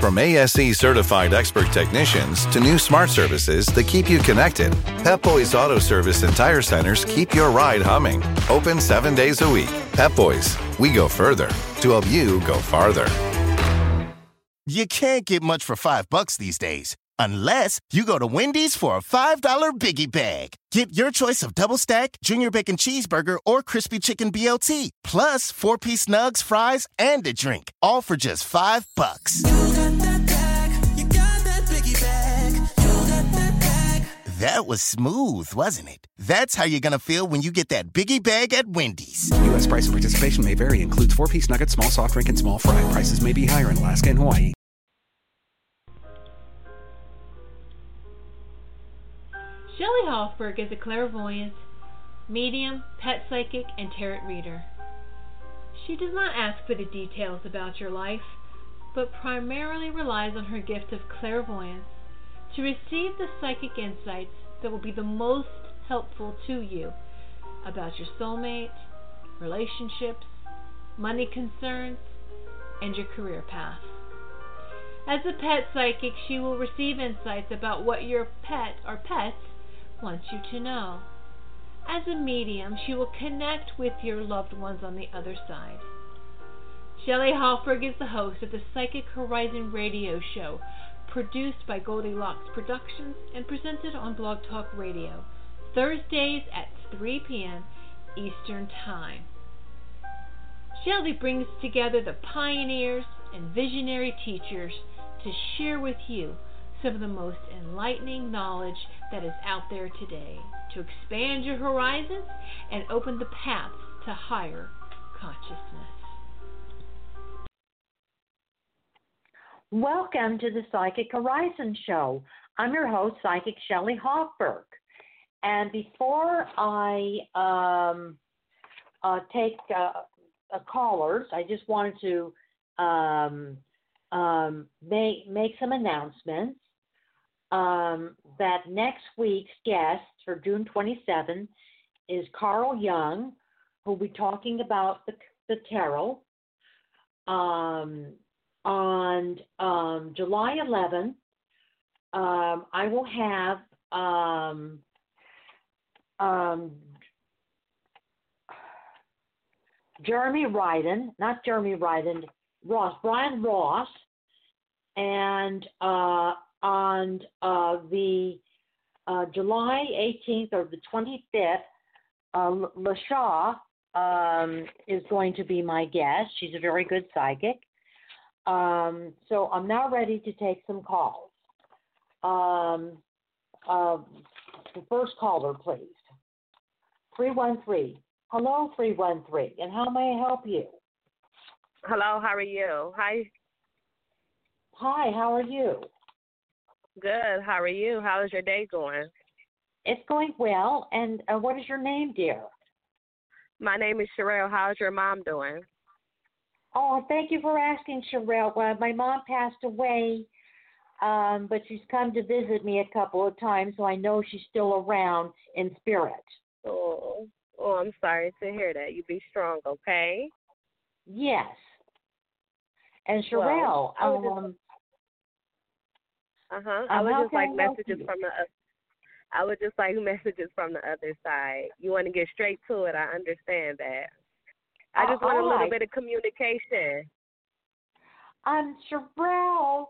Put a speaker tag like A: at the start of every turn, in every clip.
A: From ASE certified expert technicians to new smart services that keep you connected, Pep Boys Auto Service and Tire Centers keep your ride humming. Open seven days a week. Pep Boys, we go further to help you go farther.
B: You can't get much for five bucks these days. Unless you go to Wendy's for a $5 biggie bag. Get your choice of double stack, junior bacon cheeseburger, or crispy chicken BLT, plus four piece nugs, fries, and a drink, all for just five bucks. That was smooth, wasn't it? That's how you're gonna feel when you get that biggie bag at Wendy's.
C: U.S. price and participation may vary. Includes four-piece nuggets, small soft drink, and small fry. Prices may be higher in Alaska and Hawaii.
D: Shelley Hoffberg is a clairvoyant, medium, pet psychic, and tarot reader. She does not ask for the details about your life, but primarily relies on her gift of clairvoyance to receive the psychic insights that will be the most helpful to you about your soulmate, relationships, money concerns, and your career path. As a pet psychic, she will receive insights about what your pet or pets wants you to know. As a medium, she will connect with your loved ones on the other side. Shelley Hoffberg is the host of the Psychic Horizon radio show, produced by Goldilocks Productions and presented on Blog Talk Radio, Thursdays at 3 p.m. Eastern Time. Shelley brings together the pioneers and visionary teachers to share with you some of the most enlightening knowledge that is out there today to expand your horizons and open the paths to higher consciousness.
E: Welcome to the Psychic Horizon Show. I'm your host, Psychic Shelley Hoffberg. And before I um, uh, take uh, callers, I just wanted to um, um, make make some announcements. Um, that next week's guest for June 27 is Carl Young, who'll be talking about the, the tarot. Um, on um, July 11th, um, I will have um, um, Jeremy Ryden, not Jeremy Ryden, Ross, Brian Ross, and uh, on uh, the uh, July 18th or the 25th, uh, LaShaw um, is going to be my guest. She's a very good psychic. Um, so I'm now ready to take some calls. Um, uh, the first caller, please. 313. Hello, 313. And how may I help you?
F: Hello, how are you? Hi.
E: Hi, how are you?
F: Good. How are you? How is your day going?
E: It's going well. And uh, what is your name, dear?
F: My name is Sherelle. How's your mom doing?
E: Oh, thank you for asking, Sherelle. Well, my mom passed away, um, but she's come to visit me a couple of times, so I know she's still around in spirit.
F: Oh, oh, I'm sorry to hear that. You be strong, okay?
E: Yes. And Sherelle,
F: well,
E: um,
F: uh huh. I
E: um,
F: would
E: how
F: just
E: I
F: like messages from the. I would just like messages from the other side. You want to get straight to it. I understand that. I
E: Uh,
F: just want a little
E: right.
F: bit of communication.
E: um, Sherelle,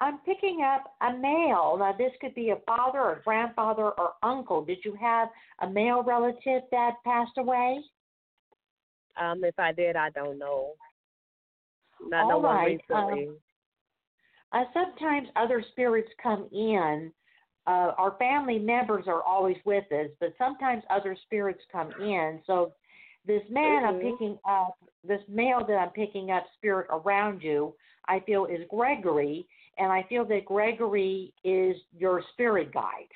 E: I'm picking up a male. Now, this could be a father or grandfather or uncle. Did you have a male relative that passed away?
F: Um, if I did, I don't know. Not no
E: All
F: one
E: right, um,
F: recently.
E: Uh, sometimes other spirits come in. Uh, our family members are always with us, but sometimes other spirits come in. So this man I'm
F: Mhm.
E: picking up, this male that I'm picking up, spirit around you, I feel is Gregory, and I feel that Gregory is your spirit guide,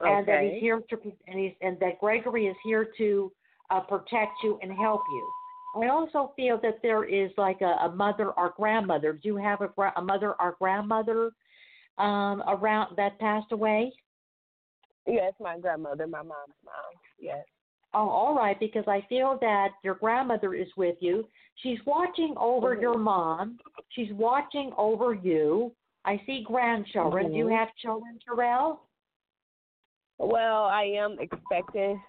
E: and that he's here to, and he's, and that Gregory is here to uh, protect you and help you. I also feel that there is like a, a mother or grandmother. Do you have a, a mother or grandmother um, around that passed away?
F: Yes, my grandmother, my mom's mom. Yes.
E: Oh, all right, because I feel that your grandmother is with you. She's watching over
F: Mhm.
E: your mom. She's watching over you. I see grandchildren. Do you
F: Mhm.
E: have children, Terrell?
F: Well, I am expecting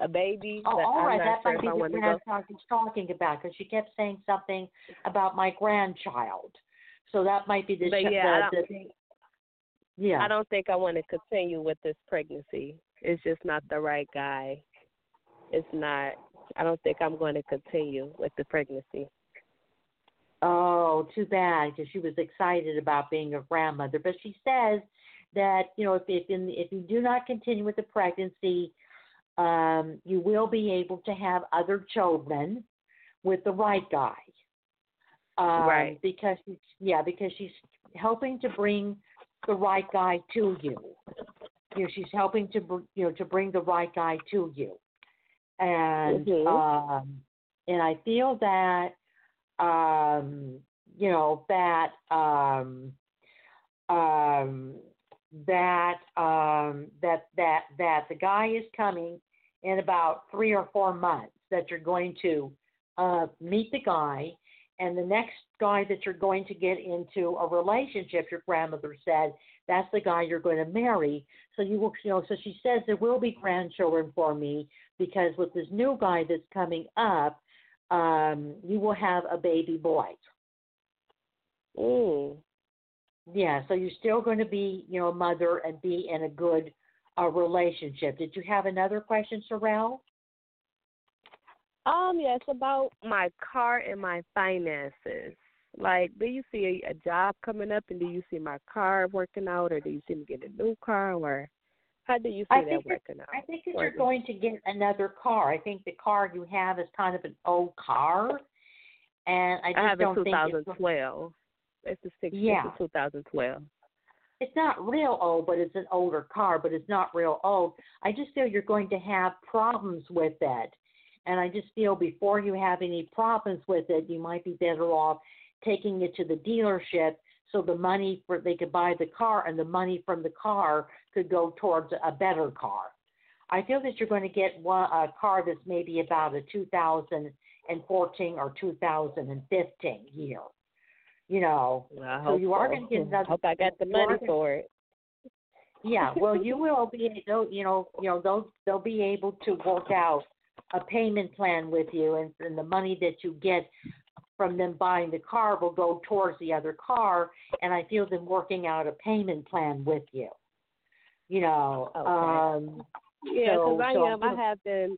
F: a baby,
E: Oh, all
F: I'm
E: That
F: sure
E: might be
F: I
E: the
F: want to go.
E: grandchild she's talking about because she kept saying something about my grandchild. So that might be the.
F: But
E: ch-
F: yeah,
E: the,
F: don't-
E: the yeah.
F: I don't think I want to continue with this pregnancy. It's just not the right guy. It's not. I don't think I'm going to continue with the pregnancy.
E: Oh, too bad because she was excited about being a grandmother. But she says that you know if if in, if you do not continue with the pregnancy, um, you will be able to have other children with the right guy. Um,
F: Right.
E: Because she's, yeah, because she's helping to bring the right guy to you. You know, she's helping to you know to bring the right guy to you, and
F: Mhm.
E: um, and I feel that um, you know that um, um, that um, that that that the guy is coming in about three or four months. That you're going to uh, meet the guy, and the next guy that you're going to get into a relationship. Your grandmother said that's the guy you're going to marry. So you will, you know. So she says there will be grandchildren for me because with this new guy that's coming up, um, you will have a baby boy.
F: Mm.
E: Yeah, so you're still going to be, you know, a mother and be in a good uh, relationship. Did you have another question, Sorrel?
F: Um, yes, about my car and my finances. Like, do you see a, a job coming up, and do you see my car working out, or do you see me get a new car, or how do you see
E: I
F: that working out?
E: I think that you're going to get another car. I think the car you have is kind of an old car, and I just
F: I have a
E: don't think it's,
F: 2012. It's a six.
E: Yeah.
F: It's a 2012.
E: it's not real old, but it's an older car, but it's not real old. I just feel you're going to have problems with it. And I just feel before you have any problems with it, you might be better off taking it to the dealership so the money for they could buy the car and the money from the car could go towards a better car. I feel that you're going to get one, a car that's maybe about a 2014 or 2015 year. You know,
F: I
E: so you are
F: so.
E: going to get another.
F: Hope I got the money
E: gonna-
F: for it.
E: yeah, well, you will be, you know, you know, they'll they'll be able to work out a payment plan with you, and, and the money that you get from them buying the car will go towards the other car, and I feel them working out a payment plan with you. You know,
F: Okay.
E: um,
F: Yeah,
E: so,
F: because I
E: so,
F: am. I have been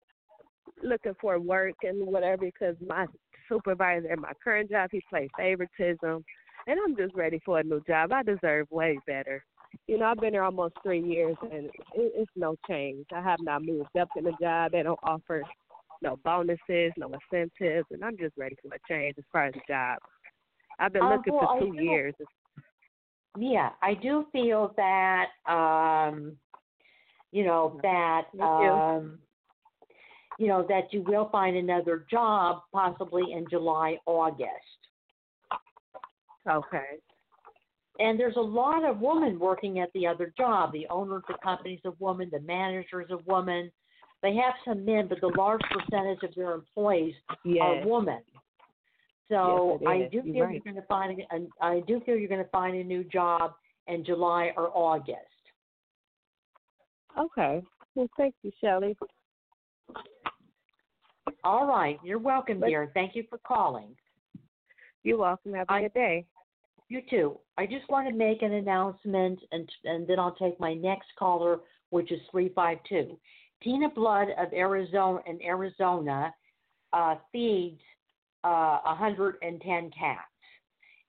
F: looking for work and whatever because my supervisor at my current job he plays favoritism, and I'm just ready for a new job. I deserve way better. You know, I've been here almost three years, and it, it's no change. I have not moved up in the job. They don't offer no bonuses, no incentives, and I'm just ready for a change as far as the job. I've been
E: Uh,
F: looking
E: well,
F: for two
E: feel-
F: years.
E: yeah, I do feel that um, you know that um, you know that you will find another job possibly in July, August.
F: Okay.
E: And there's a lot of women working at the other job. The owner of the company's a woman, the manager's a woman. They have some men, but the large percentage of their employees
F: Yes.
E: are women. So
F: Yes,
E: I
F: is.
E: do
F: You're
E: feel
F: right.
E: you're going to find a, I do feel you're going to find a new job in July or August.
F: Okay. Well, thank you, Shelley.
E: All right, you're welcome,
F: But-
E: dear. Thank you for calling.
F: You're welcome. Have a
E: I-
F: good day.
E: You too. I just want to make an announcement, and and then I'll take my next caller, which is three five two. Tina Blood of Arizona in Arizona uh, feeds uh, 110 cats,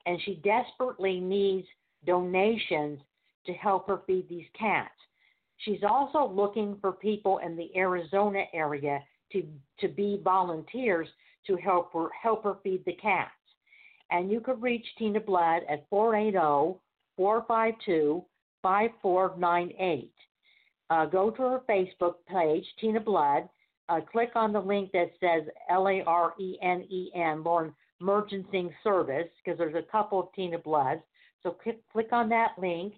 E: and she desperately needs donations to help her feed these cats. She's also looking for people in the Arizona area to to be volunteers to help her help her feed the cats and you could reach Tina Blood at 480-452-5498. Uh, go to her Facebook page, Tina Blood. Uh, click on the link that says L-A-R-E-N-E-N, Lauren Merchancing Service, because there's a couple of Tina Bloods. So click, click on that link.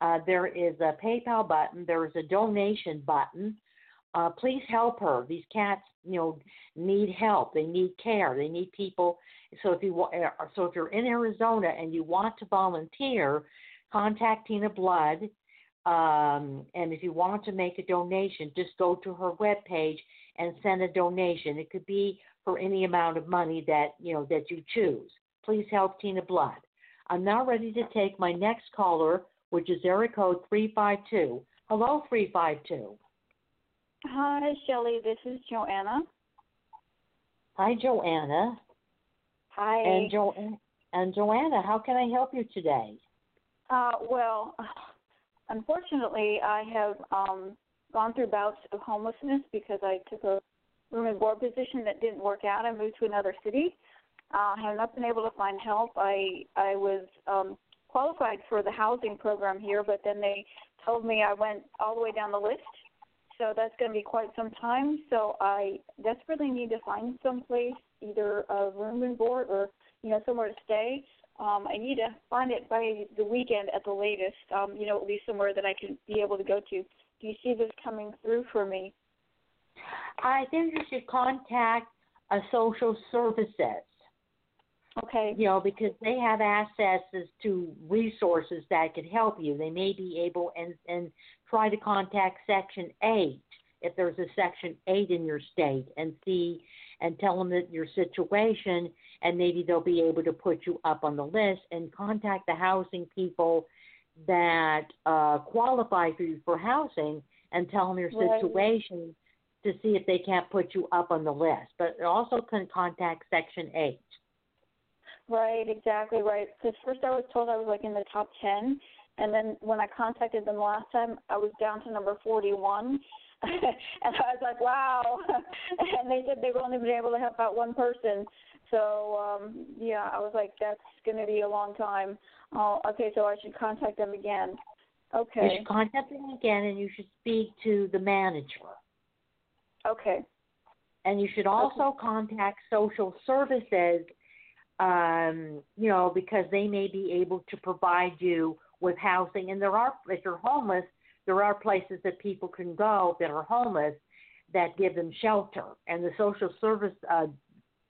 E: Uh, there is a PayPal button. There is a donation button. Uh, please help her. These cats, you know, need help. They need care. They need people so if you wa- uh, so if you're in Arizona and you want to volunteer, contact Tina Blood. Um, and if you want to make a donation, just go to her webpage and send a donation. It could be for any amount of money that you know that you choose. Please help Tina Blood. I'm now ready to take my next caller, which is area code three five two. Hello, three five two.
G: Hi, Shelley. This is Joanna.
E: Hi, Joanna.
G: Hi.
E: And jo- and Joanna, how can I help you today?
G: Uh, well, unfortunately, I have um, gone through bouts of homelessness because I took a room and board position that didn't work out. I moved to another city. Uh, I have not been able to find help. I I was um, qualified for the housing program here, but then they told me I went all the way down the list. So that's going to be quite some time. So I desperately need to find some place, either a room and board or you know somewhere to stay. Um, I need to find it by the weekend at the latest. Um, you know, at least somewhere that I can be able to go to. Do you see this coming through for me?
E: I think you should contact a social services.
G: Okay.
E: You know, because they have access to resources that could help you. They may be able and and try to contact Section Eight if there's a Section Eight in your state and see and tell them that your situation and maybe they'll be able to put you up on the list and contact the housing people that uh, qualify for you for housing and tell them your
G: Right.
E: situation to see if they can't put you up on the list. But also can contact Section 8.
G: Right, exactly right. Because first I was told I was like in the top ten, and then when I contacted them last time, I was down to number forty-one, and I was like, wow. and they said they've only been able to help out one person. So um yeah, I was like, that's going to be a long time. Oh, okay, so I should contact them again. Okay.
E: You should contact them again and you should speak to the manager.
G: Okay.
E: And you should also contact social services, um, you know, because they may be able to provide you with housing. And there are, if you're homeless, there are places that people can go that are homeless that give them shelter. And the social service uh,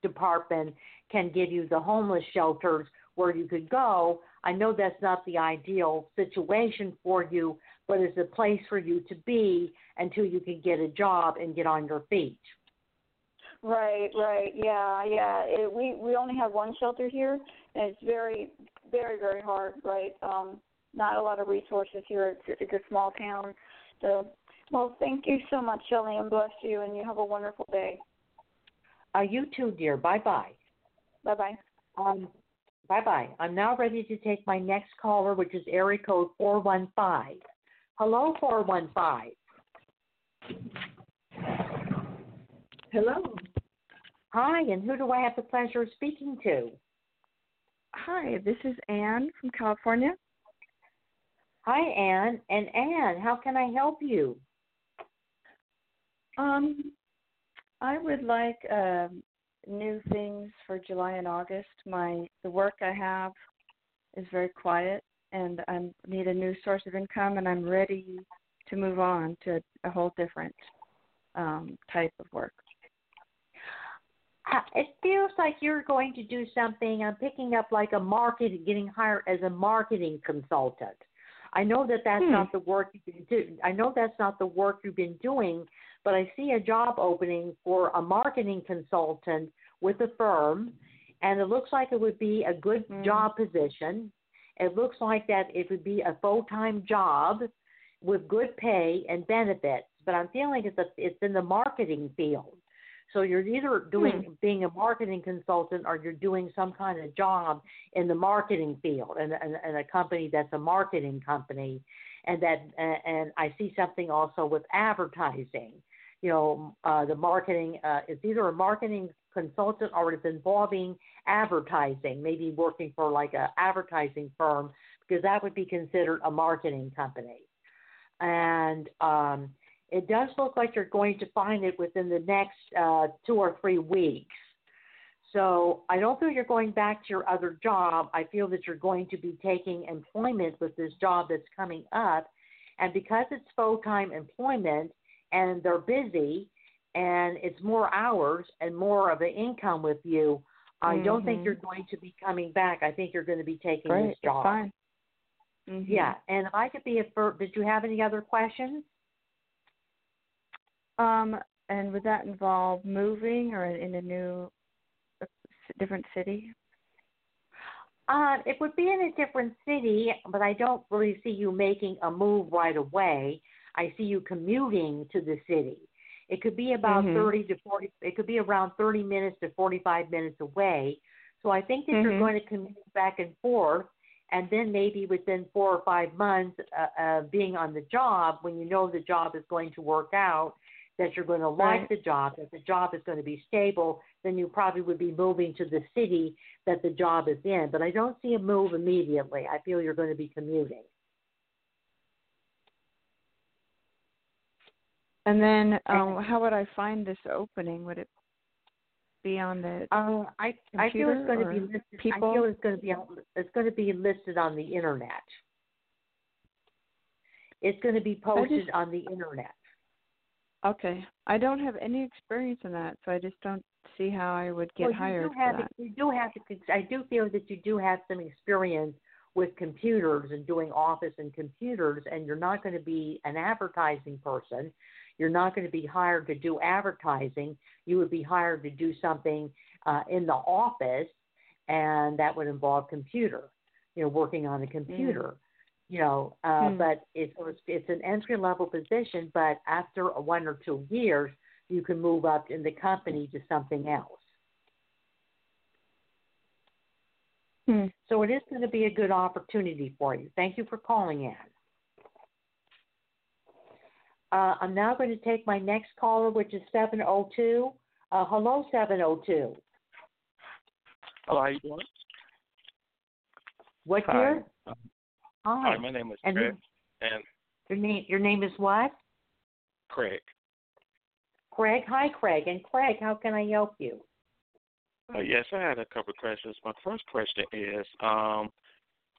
E: department can give you the homeless shelters where you could go. I know that's not the ideal situation for you, but it's a place for you to be until you can get a job and get on your feet.
G: Right, right, yeah, yeah. It, we we only have one shelter here, and it's very, very, very hard. Right, um, not a lot of resources here. It's, it's a small town. So, well, thank you so much, Shelley, and bless you, and you have a wonderful day.
E: Uh, you too, dear. Bye bye.
G: Bye bye.
E: Um, bye bye. I'm now ready to take my next caller, which is area code 415. Hello, 415.
H: Hello.
E: Hi, and who do I have the pleasure of speaking to?
H: Hi, this is Anne from California.
E: Hi, Anne. And Anne, how can I help you?
I: Um, I would like uh, new things for July and August. My the work I have is very quiet, and I need a new source of income, and I'm ready to move on to a whole different um, type of work.
E: Uh, It feels like you're going to do something. I'm picking up like a market, getting hired as a marketing consultant. I know that that's
I: Hmm.
E: not the work you've been do. I know that's not the work you've been doing, but I see a job opening for a marketing consultant with a firm, and it looks like it would be a good job position. It looks like that it would be a full time job with good pay and benefits. But I'm feeling it's a, it's in the marketing field. So you're either doing being a marketing consultant or you're doing some kind of job in the marketing field and and, and a company that's a marketing company, and that and, I see something also with advertising. You know, uh, the marketing uh, it's either a marketing consultant or it's involving advertising, maybe working for like a advertising firm because that would be considered a marketing company. And um, it does look like you're going to find it within the next uh, two or three weeks. So I don't feel you're going back to your other job. I feel that you're going to be taking employment with this job that's coming up. And because it's full time employment and they're busy and it's more hours and more of an income with you, I don't think
I: Mhm.
E: you're going to be coming back. I think you're going to be taking
I: Great,
E: this
I: it's
E: job.
I: fine. Mhm.
E: Yeah. And if I could be a fir- did you have any other questions?
I: Um, and would that involve moving or in a new, different city?
E: Uh, it would be in a different city, but I don't really see you making a move right away. I see you commuting to the city. It could be about
I: Mhm.
E: 30 to 40, it could be around 30 minutes to 45 minutes away. So I think that you're
I: Mhm.
E: going to commute back and forth, and then maybe within four or five months uh, uh, being on the job, when you know the job is going to work out, that you're going to like
I: Right.
E: the job, that the job is going to be stable, then you probably would be moving to the city that the job is in. But I don't see a move immediately. I feel you're going to be commuting.
I: And then, um, how would I find this opening? Would it be on the
E: Uh, I I feel it's going to be listed.
I: people?
E: I feel it's going to be on- it's going to be listed on the internet. It's going to be posted on the internet.
I: Okay. I don't have any experience in that, so I just don't see how I would get
E: well,
I: hired
E: you do
I: for
E: have,
I: that.
E: You do have to. I do feel that you do have some experience with computers and doing office and computers, and you're not going to be an advertising person. You're not going to be hired to do advertising. You would be hired to do something uh, in the office, and that would involve computer. You know, working on a computer. You know, uh,
I: Hmm.
E: but it's it's an entry level position. But after one or two years, you can move up in the company to something else.
I: Hmm.
E: So it is going to be a good opportunity for you. Thank you for calling in. Uh, I'm now going to take my next caller, which is 702. Uh, hello, 702.
J: Hello, how you doing?
E: What
J: Hi.
E: year? Hi.
J: My name is
E: And
J: Craig. And
E: Your name, your name is what?
J: Craig.
E: Craig. Hi, Craig. And Craig, how can I help you?
J: Uh, yes, I had a couple of questions. My first question is, um,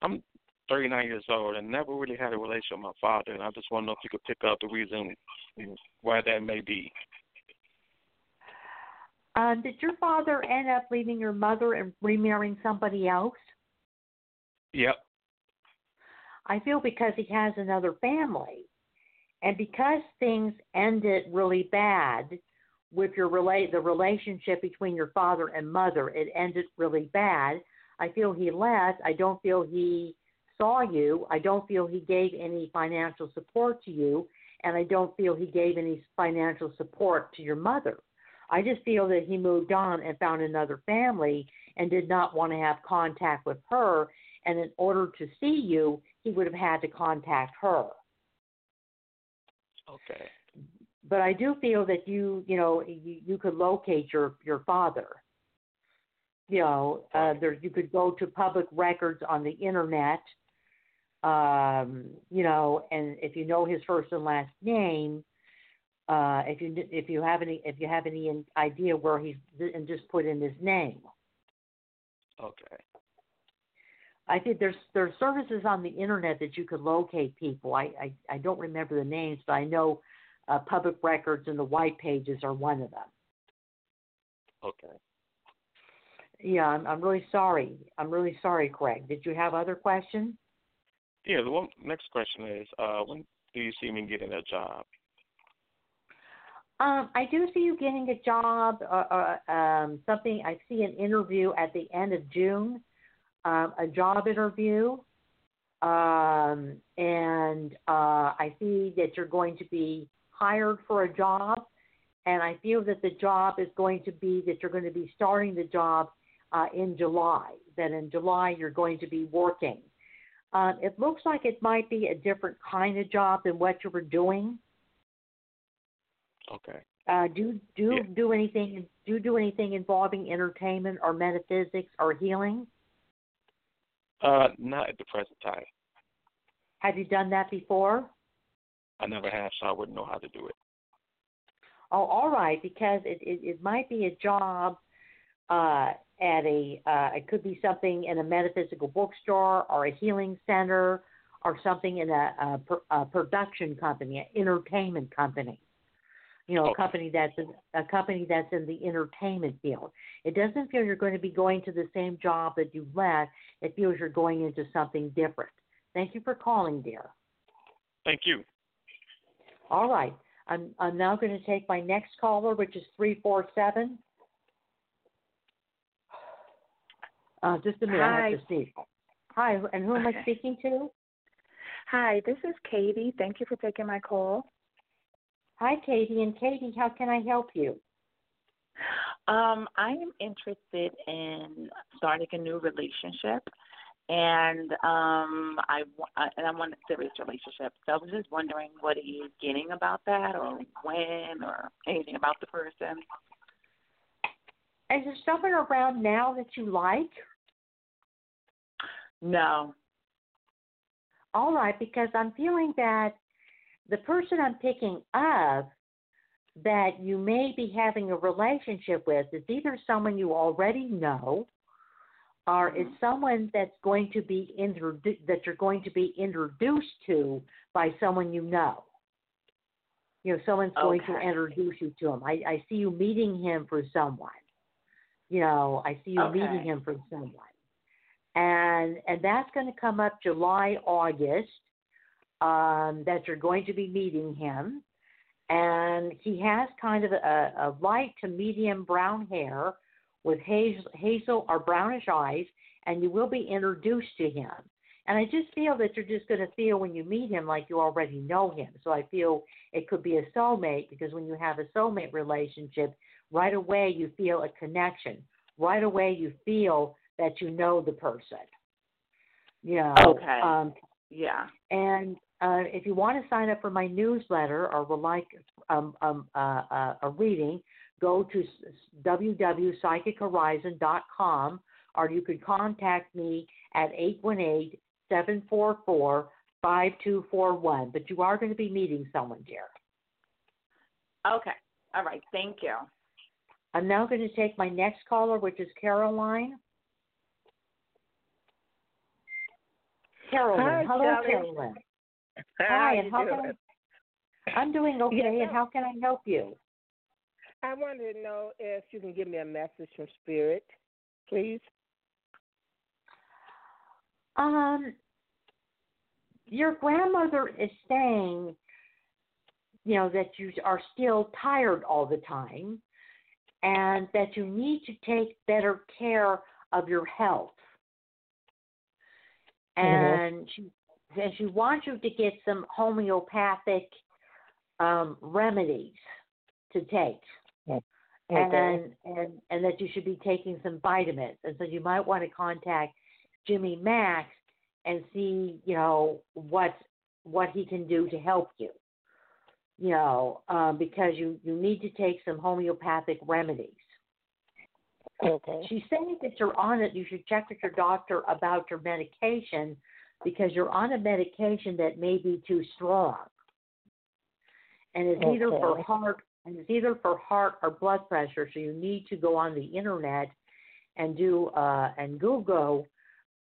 J: I'm 39 years old and never really had a relationship with my father, and I just want to know if you could pick up the reason why that may be.
E: Um, did your father end up leaving your mother and remarrying somebody else?
J: Yep.
E: I feel because he has another family. And because things ended really bad with your relate the relationship between your father and mother, it ended really bad. I feel he left. I don't feel he saw you. I don't feel he gave any financial support to you, and I don't feel he gave any financial support to your mother. I just feel that he moved on and found another family and did not want to have contact with her. And in order to see you, he would have had to contact her.
J: Okay.
E: But I do feel that you, you know, you, you could locate your your father. You know, uh, there you could go to public records on the internet um, you know, and if you know his first and last name, uh, if you if you have any if you have any idea where he's and just put in his name.
J: Okay.
E: I think there's there's services on the internet that you could locate people. I I, I don't remember the names, but I know uh, public records and the white pages are one of them.
J: Okay.
E: Yeah, I'm I'm really sorry. I'm really sorry, Craig. Did you have other questions?
J: Yeah. The one next question is, uh, when do you see me getting a job?
E: Um, I do see you getting a job, uh, uh, um, something. I see an interview at the end of June, um, a job interview, um, and uh, I see that you're going to be hired for a job, and I feel that the job is going to be that you're going to be starting the job uh, in July. That in July you're going to be working. Um, it looks like it might be a different kind of job than what you were doing.
J: Okay.
E: Uh, do do
J: Yeah.
E: do anything do do anything involving entertainment or metaphysics or healing?
J: Uh, not at the present time.
E: Have you done that before?
J: I never have, so I wouldn't know how to do it.
E: Oh, all right, because it it, it might be a job uh, at a uh, it could be something in a metaphysical bookstore or a healing center or something in a, a, a production company, an entertainment company. You know, a company that's in, a company that's in the entertainment field. It doesn't feel you're going to be going to the same job that you left. It feels you're going into something different. Thank you for calling, dear.
J: Thank you.
E: All right. I'm I'm now going to take my next caller, which is three four seven. Uh, just a minute. I
K: Hi.
E: have to see. Hi, and who am I speaking to?
K: Hi, this is Katie. Thank you for taking my call.
E: Hi, Katie. And Katie, how can I help you?
K: Um, I am interested in starting a new relationship, and um, I and I want a serious relationship. So I was just wondering what are you getting about that, or when, or anything about the person.
E: Is there someone around now that you like?
K: No.
E: All right, because I'm feeling that the person I'm picking up that you may be having a relationship with is either someone you already know or is mm-hmm. someone that's going to be introdu- that you're going to be introduced to by someone you know. You know, someone's going to introduce you to him. I, I see you meeting him for someone. You know, I see you
K: Okay.
E: meeting him for someone and and that's going to come up July August um, that you're going to be meeting him, and he has kind of a, a light to medium brown hair with hazel, hazel or brownish eyes, and you will be introduced to him. And I just feel that you're just going to feel when you meet him like you already know him. So I feel it could be a soulmate because when you have a soulmate relationship, right away you feel a connection. Right away you feel that you know the person. You know.
K: Okay.
E: Um,
K: Yeah.
E: and uh, if you want to sign up for my newsletter or would like um, um, uh, uh, a reading, go to www.psychichorizon.com or you could contact me at 818 744 5241. But you are going to be meeting someone, dear.
K: Okay. All right. Thank you.
E: I'm now going to take my next caller, which is Caroline. Caroline.
L: Hi,
E: Hello,
L: Shelley. How
E: Hi, and how can? I, I'm doing okay, and how can I help you?
L: I wanted to know if you can give me a message from Spirit, please.
E: Um, your grandmother is saying, you know, that you are still tired all the time, and that you need to take better care of your health. And she and she wants you to get some homeopathic um, remedies to take. and and and that you should be taking some vitamins. And so you might want to contact Jimmy Max and see, you know, what what he can do to help you. You know, um, because you you need to take some homeopathic remedies.
L: Okay.
E: She's saying that you're on it. You should check with your doctor about your medication because you're on a medication that may be too strong. And it's either for heart and it's either for heart or blood pressure. So you need to go on the internet and do uh, and Google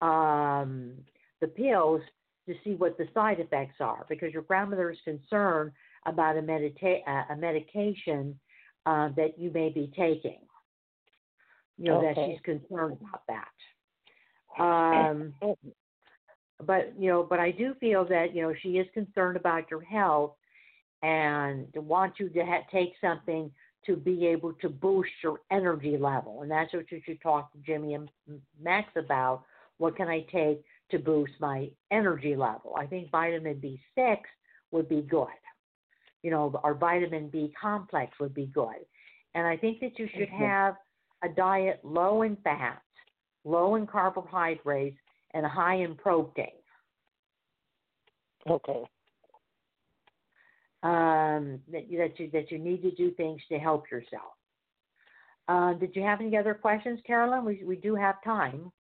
E: um, the pills to see what the side effects are because your grandmother is concerned about a, medita- uh, a medication uh, that you may be taking. You know that she's concerned about that. Um, but you know, but I do feel that you know she is concerned about your health and wants you to ha- take something to be able to boost your energy level, and that's what you should talk to Jimmy and Max about. What can I take to boost my energy level? I think vitamin B6 would be good. You know, our vitamin B complex would be good, and I think that you should have a diet low in fat, low in carbohydrates, and high in protein.
L: Okay.
E: um, that, you- that you that you need to do things to help yourself. Uh, did you have any other questions, Carolyn? We we do have time.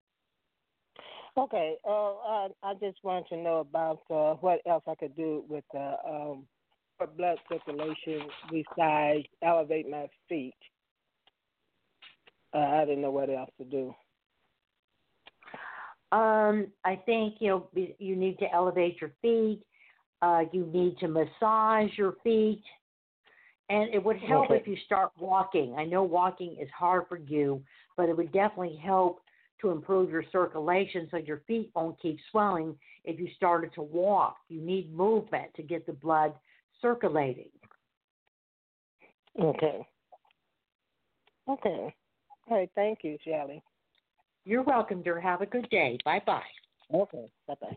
L: Okay. Uh, I I just wanted to know about uh, what else I could do with uh, um, blood circulation besides elevate my feet. Uh, I didn't know what else to do.
E: Um, I think you know you need to elevate your feet. Uh, you need to massage your feet, and it would help
L: Okay.
E: if you start walking. I know walking is hard for you, but it would definitely help to improve your circulation so your feet won't keep swelling if you started to walk. You need movement to get the blood circulating.
L: Okay. Okay. All right. Thank you, Shelley.
E: You're welcome, dear. Have a good day. Bye bye.
L: Okay. Bye bye.